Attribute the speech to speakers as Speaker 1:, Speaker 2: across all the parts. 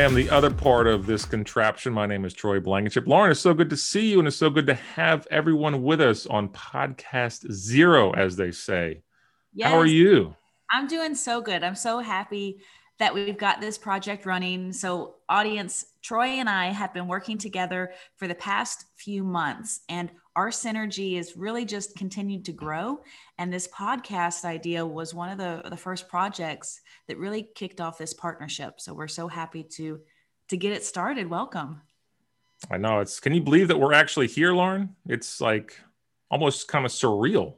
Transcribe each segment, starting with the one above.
Speaker 1: I am the other part of this contraption. My name is Troy Blankenship. Lauren, it's so good to see you, and it's so good to have everyone with us on podcast zero, as they say. Yes, How are you?
Speaker 2: I'm doing so good. I'm so happy that we've got this project running. So, audience, Troy and I have been working together for the past few months, and our synergy is really just continued to grow. And this podcast idea was one of the, the first projects that really kicked off this partnership. So, we're so happy to to get it started. Welcome.
Speaker 1: I know it's. Can you believe that we're actually here, Lauren? It's like almost kind of surreal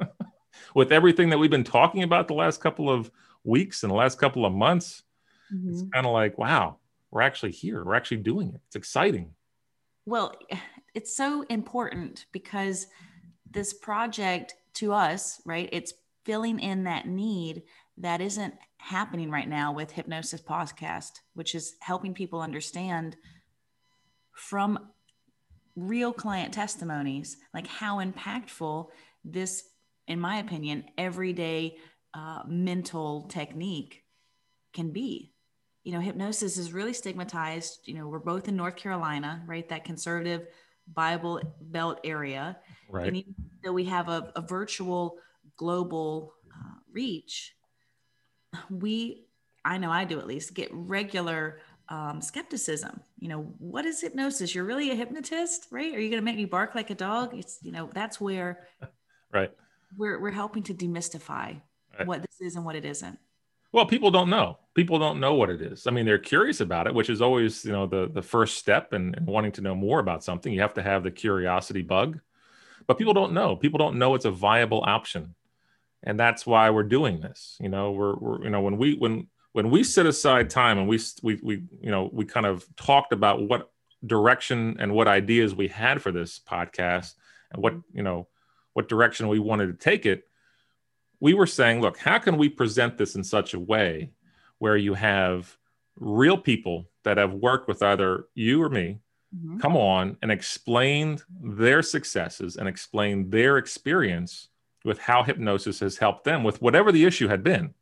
Speaker 1: with everything that we've been talking about the last couple of weeks and the last couple of months, mm-hmm. it's kind of like, wow, we're actually here. We're actually doing it. It's exciting.
Speaker 2: Well, it's so important because this project to us, right? It's filling in that need that isn't happening right now with Hypnosis Podcast, which is helping people understand from real client testimonies, like how impactful this, in my opinion, everyday uh, mental technique can be. You know, hypnosis is really stigmatized. You know, we're both in North Carolina, right? That conservative Bible Belt area.
Speaker 1: Right. And
Speaker 2: even though we have a, a virtual global uh, reach, we, I know I do at least, get regular um, skepticism. You know, what is hypnosis? You're really a hypnotist, right? Are you going to make me bark like a dog? It's, you know, that's where
Speaker 1: right.
Speaker 2: we're, we're helping to demystify right. what this is and what it isn't.
Speaker 1: Well, people don't know. People don't know what it is. I mean, they're curious about it, which is always, you know, the the first step in wanting to know more about something. You have to have the curiosity bug, but people don't know. People don't know it's a viable option, and that's why we're doing this. You know, we're, we're you know when we when when we set aside time and we we we you know we kind of talked about what direction and what ideas we had for this podcast and what you know what direction we wanted to take it we were saying, look, how can we present this in such a way where you have real people that have worked with either you or me mm-hmm. come on and explain their successes and explain their experience with how hypnosis has helped them with whatever the issue had been,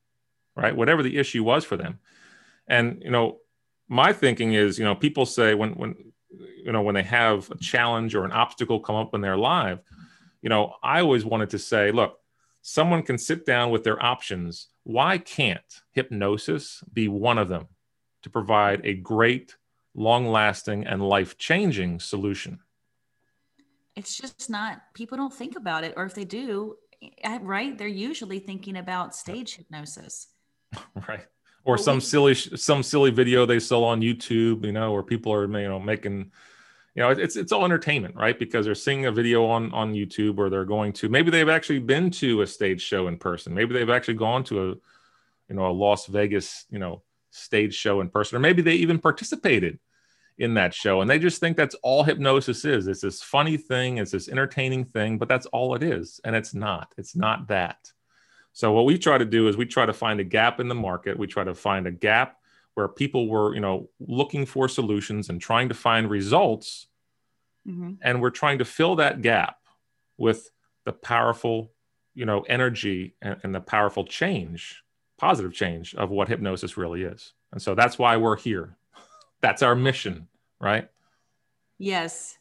Speaker 1: right? Whatever the issue was for them. And, you know, my thinking is, you know, people say when, when, you know, when they have a challenge or an obstacle come up in their life, you know, I always wanted to say, look, someone can sit down with their options. Why can't hypnosis be one of them to provide a great, long lasting, and life changing solution?
Speaker 2: It's just not, people don't think about it. Or if they do, eh, right, they're usually thinking about stage hypnosis.
Speaker 1: right. Or well, some we, silly, some silly video they saw on YouTube, you know, where people are, you know, making you know it's it's all entertainment right? Because they're seeing a video on on youtube or they're going to maybe they've actually been to a stage show in person. Maybe they've actually gone to a you know a las vegas you know stage show in person or maybe they even participated in that show and they just think that's all hypnosis is. It's this funny thing. It's this entertaining thing but that's all it is. And it's not it's not that. So what we try to do is we try to find a gap in the market. We try to find a gap where people were you know looking for solutions and trying to find results mm-hmm. and we're trying to fill that gap with the powerful you know energy and, and, the powerful change positive change of what hypnosis really is. And so that's why we're here. That's our mission right?
Speaker 2: Yes.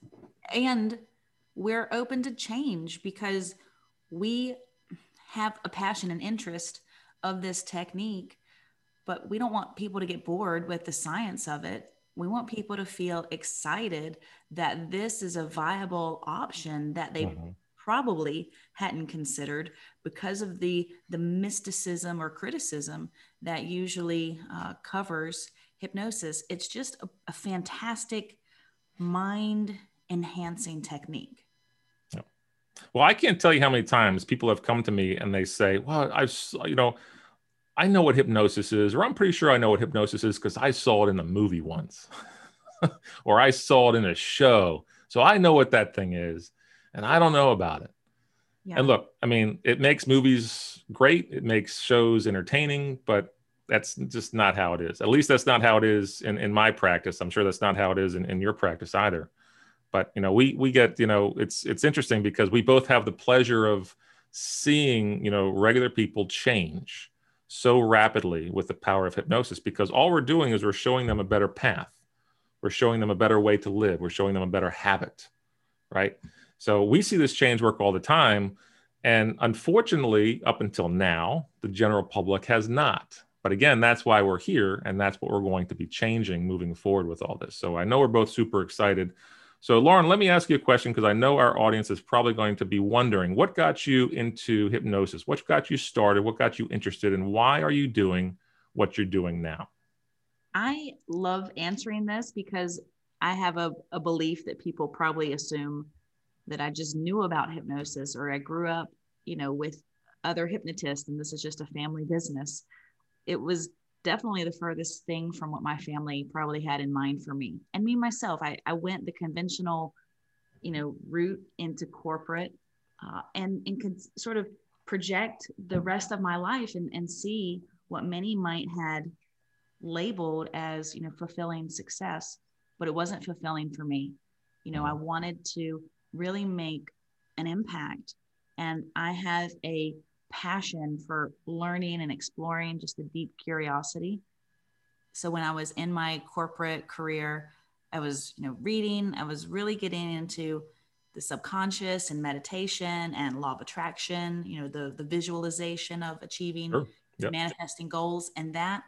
Speaker 2: And we're open to change because we have a passion and interest of this technique but we don't want people to get bored with the science of it. We want people to feel excited that this is a viable option that they mm-hmm. probably hadn't considered because of the the mysticism or criticism that usually uh, covers hypnosis. It's just a, a fantastic mind enhancing technique.
Speaker 1: Well, I can't tell you how many times people have come to me and they say, "Well, I've you know." I know what hypnosis is, or I'm pretty sure I know what hypnosis is because I saw it in a movie once, or I saw it in a show. So I know what that thing is, and I don't know about it. Yeah. And look, I mean, it makes movies great, it makes shows entertaining, but that's just not how it is. At least that's not how it is in, in my practice. I'm sure that's not how it is in, in your practice either. But you know, we we get, you know, it's it's interesting because we both have the pleasure of seeing, you know, regular people change so rapidly with the power of hypnosis because all we're doing is we're showing them a better path. We're showing them a better way to live. We're showing them a better habit, right? So we see this change work all the time. And unfortunately, up until now, the general public has not. But again, that's why we're here. And that's what we're going to be changing moving forward with all this. So I know we're both super excited. So, Lauren, let me ask you a question because I know our audience is probably going to be wondering what got you into hypnosis? What got you started? What got you interested? And why are you doing what you're doing now?
Speaker 2: I love answering this because I have a, a belief that people probably assume that I just knew about hypnosis or I grew up, you know, with other hypnotists and this is just a family business. It was definitely the furthest thing from what my family probably had in mind for me. And me myself i, I went the conventional you know route into corporate uh, and and could sort of project the rest of my life and, and see what many might had labeled as you know fulfilling success but it wasn't fulfilling for me. You know i wanted to really make an impact and i have a passion for learning and exploring, just a deep curiosity. So when I was in my corporate career, I was, you know, reading, I was really getting into the subconscious and meditation and law of attraction, you know, the the visualization of achieving sure. yep. manifesting goals and that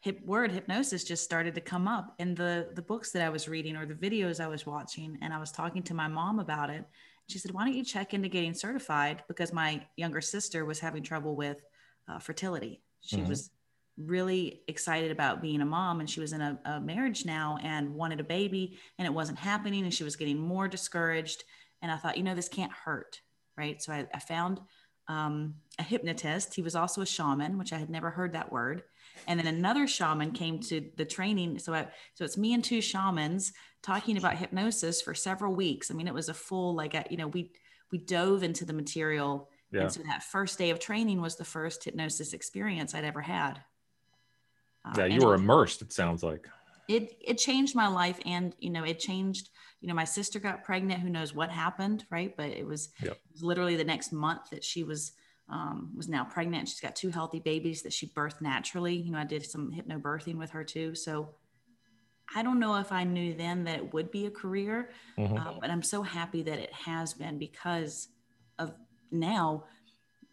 Speaker 2: hip word hypnosis just started to come up in the the books that I was reading or the videos I was watching and I was talking to my mom about it she said, Why don't you check into getting certified? Because my younger sister was having trouble with uh, fertility. She mm-hmm. was really excited about being a mom and she was in a, a, marriage now and wanted a baby and it wasn't happening and she was getting more discouraged. And I thought, you know, this can't hurt. Right. So I, I found um, a hypnotist. He was also a shaman, which I had never heard that word. And then another shaman came to the training. So I, so it's me and two shamans talking about hypnosis for several weeks. I mean, it was a full like a, you know we we dove into the material, yeah. and so that first day of training was the first hypnosis experience I'd ever had.
Speaker 1: Uh, yeah, you were it, immersed. It sounds like
Speaker 2: it it changed my life, and you know it changed. You know, my sister got pregnant. Who knows what happened, right? But it was, yep. it was literally the next month that she was um, was now pregnant. She's got two healthy babies that she birthed naturally. You know, I did some hypnobirthing with her too. So I don't know if I knew then that it would be a career, mm-hmm. uh, but I'm so happy that it has been because of now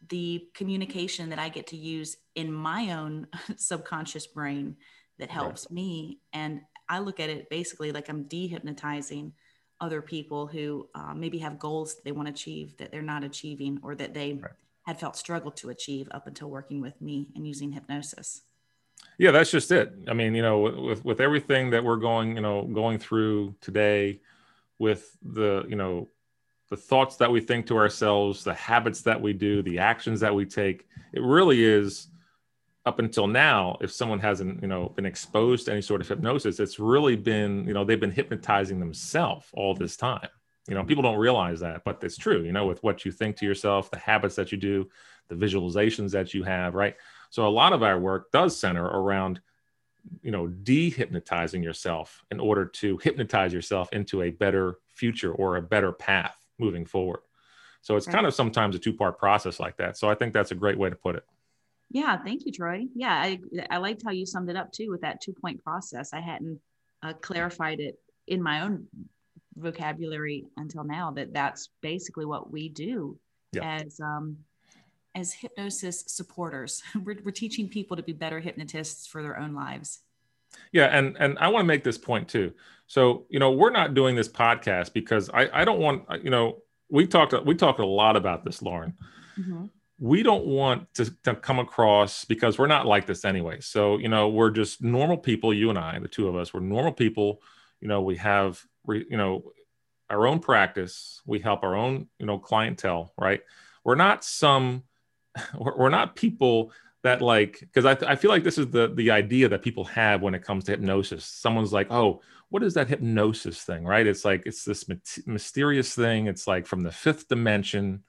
Speaker 2: the communication that I get to use in my own subconscious brain that helps right. me. And I look at it basically like I'm dehypnotizing other people who uh, maybe have goals they want to achieve that they're not achieving or that they right. Had felt struggle to achieve up until working with me and using hypnosis.
Speaker 1: Yeah, that's just it. I mean, you know, with with everything that we're going, you know, going through today, with the, you know, the thoughts that we think to ourselves, the habits that we do, the actions that we take, it really is up until now if someone hasn't you know been exposed to any sort of hypnosis it's really been you know they've been hypnotizing themselves all this time you know people don't realize that but it's true you know with what you think to yourself the habits that you do the visualizations that you have right so a lot of our work does center around, you know, dehypnotizing yourself in order to hypnotize yourself into a better future or a better path moving forward. So it's right. kind of sometimes a two-part process like that. So I think that's a great way to put it.
Speaker 2: Yeah, thank you, Troy. Yeah, I, I liked how you summed it up too with that two-point process. I hadn't uh, clarified it in my own vocabulary until now that that's basically what we do yeah. as um, as hypnosis supporters. We're, we're teaching people to be better hypnotists for their own lives.
Speaker 1: Yeah, and and I want to make this point too. So you know, we're not doing this podcast because I I don't want you know we talked we talked a lot about this, Lauren. Mm-hmm. We don't want to, to come across because we're not like this anyway. So you know, we're just normal people. You and I, the two of us, we're normal people. You know, we have you know our own practice. We help our own you know clientele, right? We're not some we're not people that like because I, I feel like this is the the idea that people have when it comes to hypnosis someone's like oh what is that hypnosis thing right it's like it's this mysterious thing it's like from the fifth dimension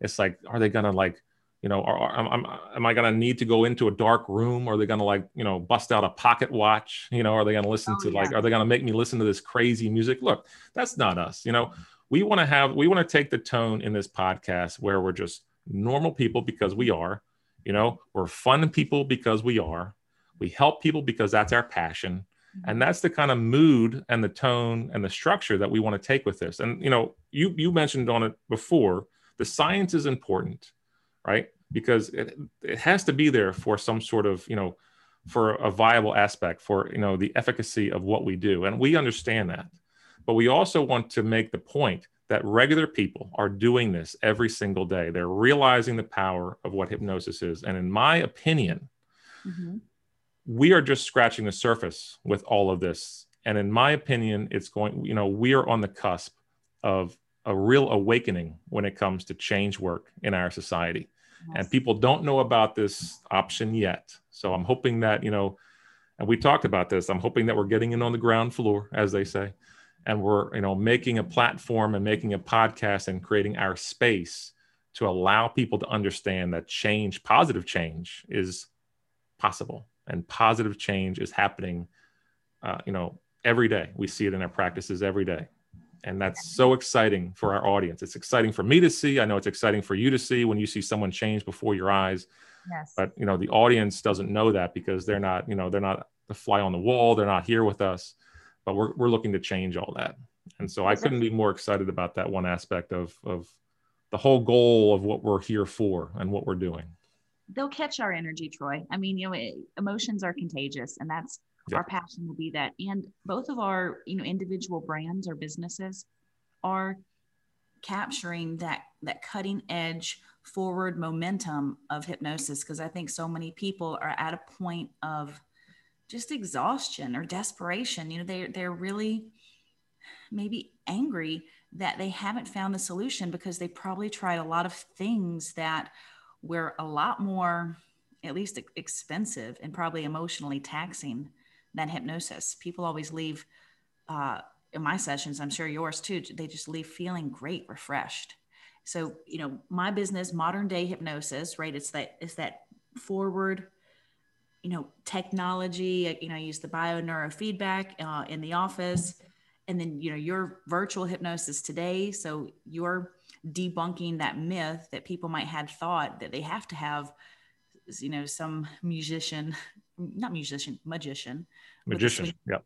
Speaker 1: it's like are they gonna like you know are, are, am, am i gonna need to go into a dark room are they gonna like you know bust out a pocket watch you know are they gonna listen oh, to yeah. like are they gonna make me listen to this crazy music look that's not us you know we want to have we want to take the tone in this podcast where we're just normal people because we are You know, we're fun people because we are. We help people because that's our passion. Mm-hmm. And that's the kind of mood and the tone and the structure that we want to take with this. And you know, you you mentioned on it before, the science is important, right? Because it, it has to be there for some sort of, you know, for a viable aspect for you know the efficacy of what we do. And we understand that. But we also want to make the point that regular people are doing this every single day. They're realizing the power of what hypnosis is. And in my opinion mm-hmm. we are just scratching the surface with all of this. And in my opinion it's going you know we are on the cusp of a real awakening when it comes to change work in our society and people don't know about this option yet. So I'm hoping that, you know, and we talked about this, I'm hoping that we're getting in on the ground floor, as they say, and we're, you know, making a platform and making a podcast and creating our space to allow people to understand that change, positive change is possible and positive change is happening, uh, you know, every day. We see it in our practices every day and that's so exciting for our audience. It's exciting for me to see. I know it's exciting for you to see when you see someone change before your eyes. Yes. but you know the audience doesn't know that because they're not you know they're not the fly on the wall. They're not here with us. But we're, we're looking to change all that. And so i couldn't be more excited about that one aspect of of the whole goal of what we're here for and what we're doing.
Speaker 2: They'll catch our energy troy. I mean you know emotions are contagious and that's yeah. our passion will be that and both of our you know individual brands or businesses are capturing that that cutting edge forward momentum of hypnosis because i think so many people are at a point of just exhaustion or desperation you know they they're really maybe angry that they haven't found the solution because they probably tried a lot of things that were a lot more at least expensive and probably emotionally taxing than hypnosis. People always leave uh, in my sessions, I'm sure yours too, they just leave feeling great, refreshed. So, you know, my business, modern day hypnosis, right? It's that, it's that forward, you know, technology, you know, I use the bio neurofeedback uh, in the office and then, you know, your virtual hypnosis today. So you're debunking that myth that people might have thought that they have to have, you know, some musician not musician, magician.
Speaker 1: Magician, yeah.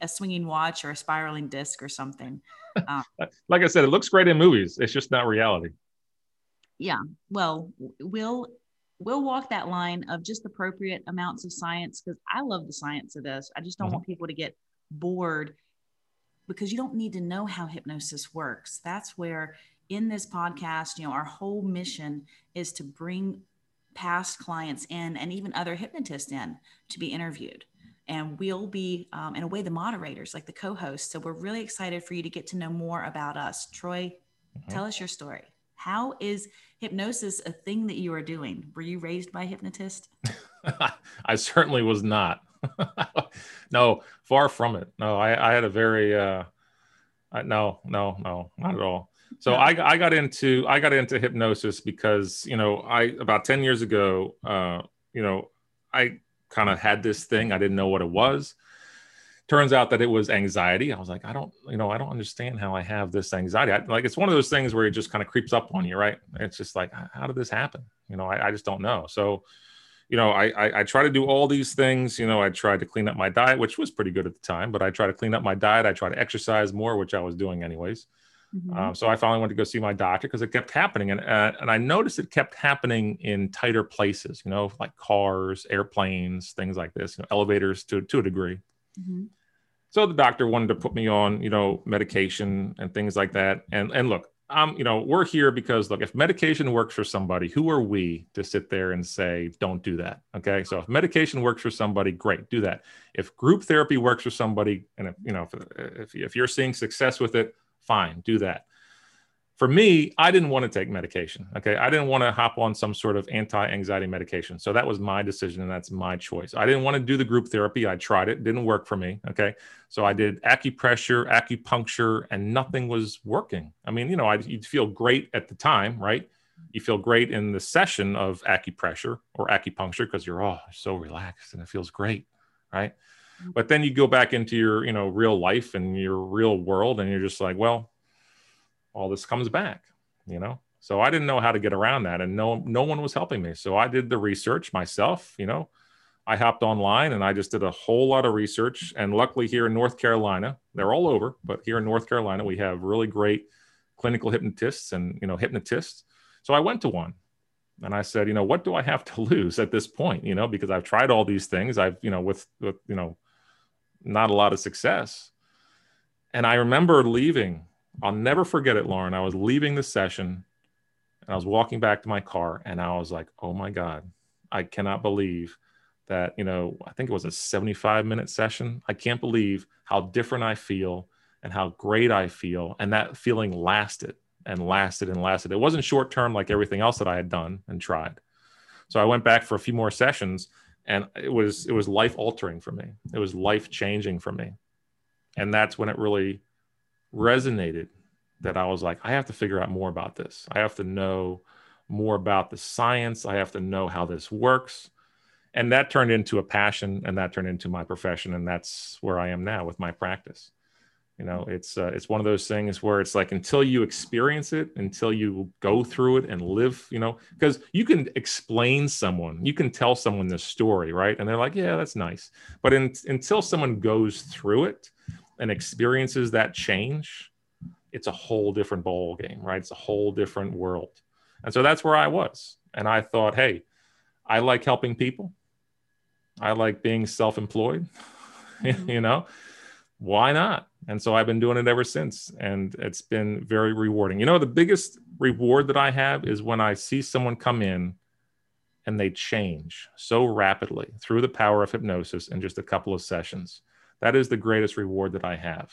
Speaker 2: A swinging watch or a spiraling disc or something. Um,
Speaker 1: like I said, it looks great in movies. It's just not reality.
Speaker 2: Yeah. Well, we'll we'll walk that line of just appropriate amounts of science because I love the science of this. I just don't mm-hmm. want people to get bored because you don't need to know how hypnosis works. That's where in this podcast, you know, our whole mission is to bring past clients in and even other hypnotists in to be interviewed. And we'll be, um, in a way, the moderators, like the co hosts. So we're really excited for you to get to know more about us. Troy, mm-hmm. tell us your story. How is hypnosis a thing that you are doing? Were you raised by a hypnotist?
Speaker 1: I certainly was not. no, far from it. No, I, I had a very, uh, no, no, no, not at all. So yeah. I, I got into I got into hypnosis because you know I about ten years ago, uh, you know, I kind of had this thing. I didn't know what it was. Turns out that it was anxiety. I was like, I don't, you know, I don't understand how I have this anxiety. I, like it's one of those things where it just kind of creeps up on you, right? It's just like, how did this happen? You know, I, I just don't know. So, you know, I, I, I try to do all these things. You know, I tried to clean up my diet, which was pretty good at the time, but I try to clean up my diet. I try to exercise more, which I was doing anyways. Mm-hmm. Um, so I finally went to go see my doctor because it kept happening, and uh, and I noticed it kept happening in tighter places, you know, like cars, airplanes, things like this, you know, elevators to to a degree. Mm-hmm. So the doctor wanted to put me on, you know, medication and things like that. And and look, um, you know, we're here because look, if medication works for somebody, who are we to sit there and say, don't do that? Okay. So if medication works for somebody, great, do that. If group therapy works for somebody, and if you know, if, if you're seeing success with it, fine, do that. For me, I didn't want to take medication. Okay. I didn't want to hop on some sort of anti anxiety medication. So that was my decision and that's my choice. I didn't want to do the group therapy. I tried it, didn't work for me. Okay. So I did acupressure, acupuncture, and nothing was working. I mean, you know, I, you'd feel great at the time, right? You feel great in the session of acupressure or acupuncture because you're, oh, so relaxed and it feels great. Right but then you go back into your you know real life and your real world and you're just like well all this comes back you know So I didn't know how to get around that, and no no one was helping me. So I did the research myself. You know, I hopped online and I just did a whole lot of research. And luckily, here in North Carolina, they're all over, but here in North Carolina, we have really great clinical hypnotists and you know hypnotists. So I went to one, and I said, you know, what do I have to lose at this point? You know, because I've tried all these things. I've you know with with you know not a lot of success. And I remember leaving. I'll never forget it, Lauren. I was leaving the session and I was walking back to my car and I was like, oh my God, I cannot believe that, you know, I think it was a 75 minute session. I can't believe how different I feel and how great I feel. And that feeling lasted and lasted and lasted. It wasn't short term like everything else that I had done and tried. So I went back for a few more sessions and it was it was life altering for me. It was life changing for me. And that's when it really resonated that I was like, I have to figure out more about this. I have to know more about the science. I have to know how this works. And that turned into a passion and that turned into my profession. And that's where I am now with my practice. You know, it's uh, it's one of those things where it's like until you experience it, until you go through it and live, you know, because you can explain someone, you can tell someone this story, right? And they're like, yeah, that's nice. But in, until someone goes through it and experiences that change, it's a whole different ball game, right? It's a whole different world. And so that's where I was. And I thought, hey, I like helping people. I like being self-employed, mm-hmm. you know, why not? And so I've been doing it ever since. And it's been very rewarding. You know, the biggest reward that I have is when I see someone come in and they change so rapidly through the power of hypnosis in just a couple of sessions. That is the greatest reward that I have.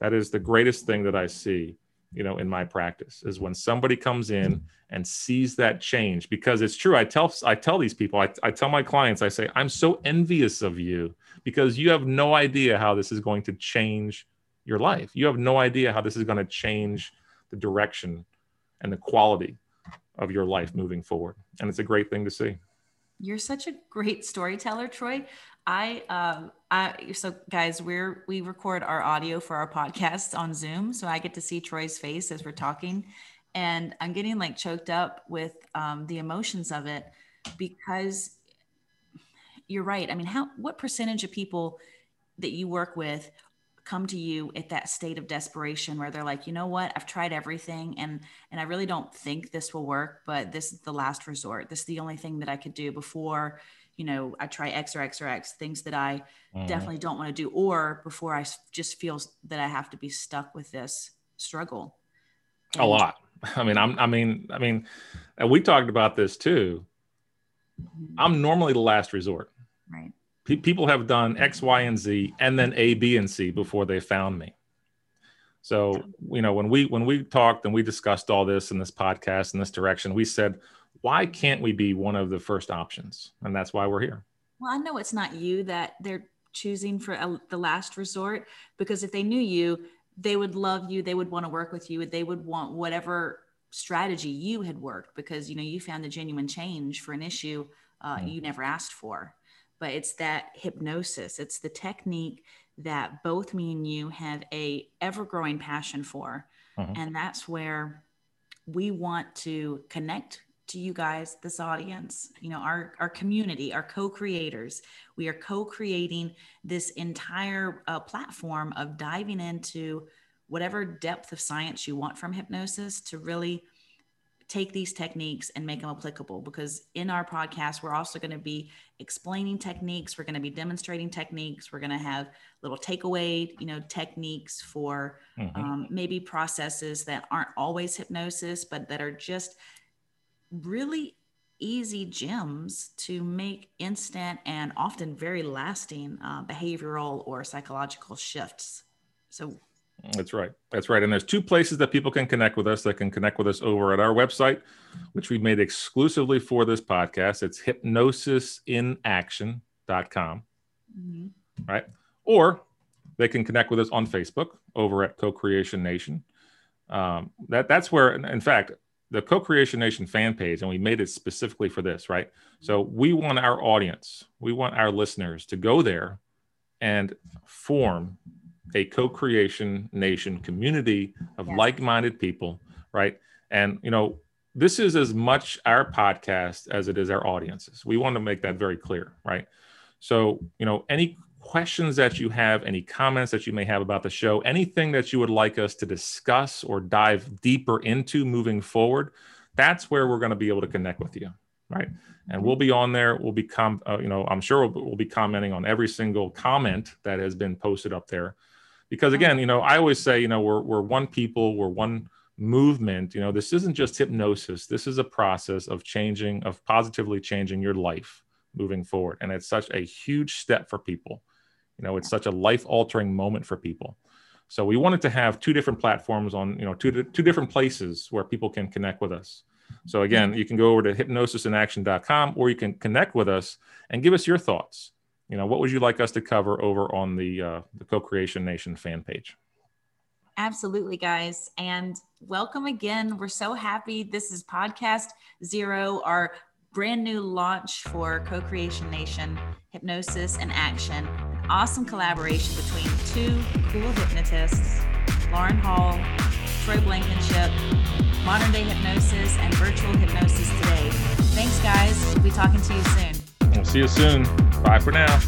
Speaker 1: That is the greatest thing that I see, you know, in my practice is when somebody comes in and sees that change because it's true. I tell I tell these people, I, I tell my clients, I say, I'm so envious of you because you have no idea how this is going to change your life. You have no idea how this is going to change the direction and the quality of your life moving forward. And it's a great thing to see.
Speaker 2: You're such a great storyteller, Troy. I um I so guys, we're we record our audio for our podcast on Zoom, so I get to see Troy's face as we're talking, and I'm getting like choked up with um, the emotions of it because you're right. I mean, how what percentage of people that you work with come to you at that state of desperation where they're like, you know what, I've tried everything and and I really don't think this will work, but this is the last resort. This is the only thing that I could do before, you know, I try X or X or X, things that I mm-hmm. definitely don't want to do, or before I just feel that I have to be stuck with this struggle.
Speaker 1: And- a lot. I mean, I'm, I mean, I mean, and we talked about this too. Mm-hmm. I'm normally the last resort.
Speaker 2: Right
Speaker 1: people have done X, Y, and Z, and then A, B, and C before they found me. So you know when we when we talked and we discussed all this in this podcast in this direction, we said, why can't we be one of the first options? And that's why we're here.
Speaker 2: Well, I know it's not you that they're choosing for a, the last resort because if they knew you, they would love you. They would want to work with you. They would want whatever strategy you had worked because you know you found the genuine change for an issue uh, mm-hmm. you never asked for but it's that hypnosis. It's the technique that both me and you have a ever growing passion for. Mm-hmm. and that's where we want to connect to you guys this audience you know our our community our co-creators. We are co-creating this entire uh, platform of diving into whatever depth of science you want from hypnosis to really take these techniques and make them applicable because in our podcast we're also going to be explaining techniques we're going to be demonstrating techniques we're going to have little takeaway you know techniques for mm-hmm. um, maybe processes that aren't always hypnosis but that are just really easy gems to make instant and often very lasting uh, behavioral or psychological shifts so
Speaker 1: that's right. That's right. And there's two places that people can connect with us. That can connect with us over at our website, which we made exclusively for this podcast. It's hypnosisinaction.com. Mm-hmm. Right. Or they can connect with us on Facebook over at Co-Creation Nation. Um, that that's where, in fact, the Co-Creation Nation fan page, and we made it specifically for this, right? So we want our audience, we want our listeners to go there and form a co-creation nation community of yes. like-minded people right and you know this is as much our podcast as it is our audiences. We want to make that very clear, right? So, you know, any questions that you have, any comments that you may have about the show, anything that you would like us to discuss or dive deeper into moving forward, that's where we're going to be able to connect with you, right? And we'll be on there. We'll be, com- uh, you know, I'm sure we'll, we'll be commenting on every single comment that has been posted up there, because again, you know, I always say, you know, we're we're one people, we're one movement. You know, this isn't just hypnosis. This is a process of changing, of positively changing your life moving forward, and it's such a huge step for people. You know, it's such a life altering moment for people. So we wanted to have two different platforms on, you know, two, two different places where people can connect with us. So mm-hmm. again, you can go over to hypnosisinaction.com or you can connect with us and give us your thoughts. You know, what would you like us to cover over on the uh, the Co-Creation Nation fan page?
Speaker 2: Absolutely, guys. And welcome again. We're so happy. This is podcast zero, our brand new launch for Co Creation Nation Hypnosis in Action. An awesome collaboration between two cool hypnotists, Lauren Hall, Troy Blankenship, modern day hypnosis, and virtual hypnosis today. Thanks, guys. We'll be talking to you soon.
Speaker 1: We'll see you soon. Bye for now.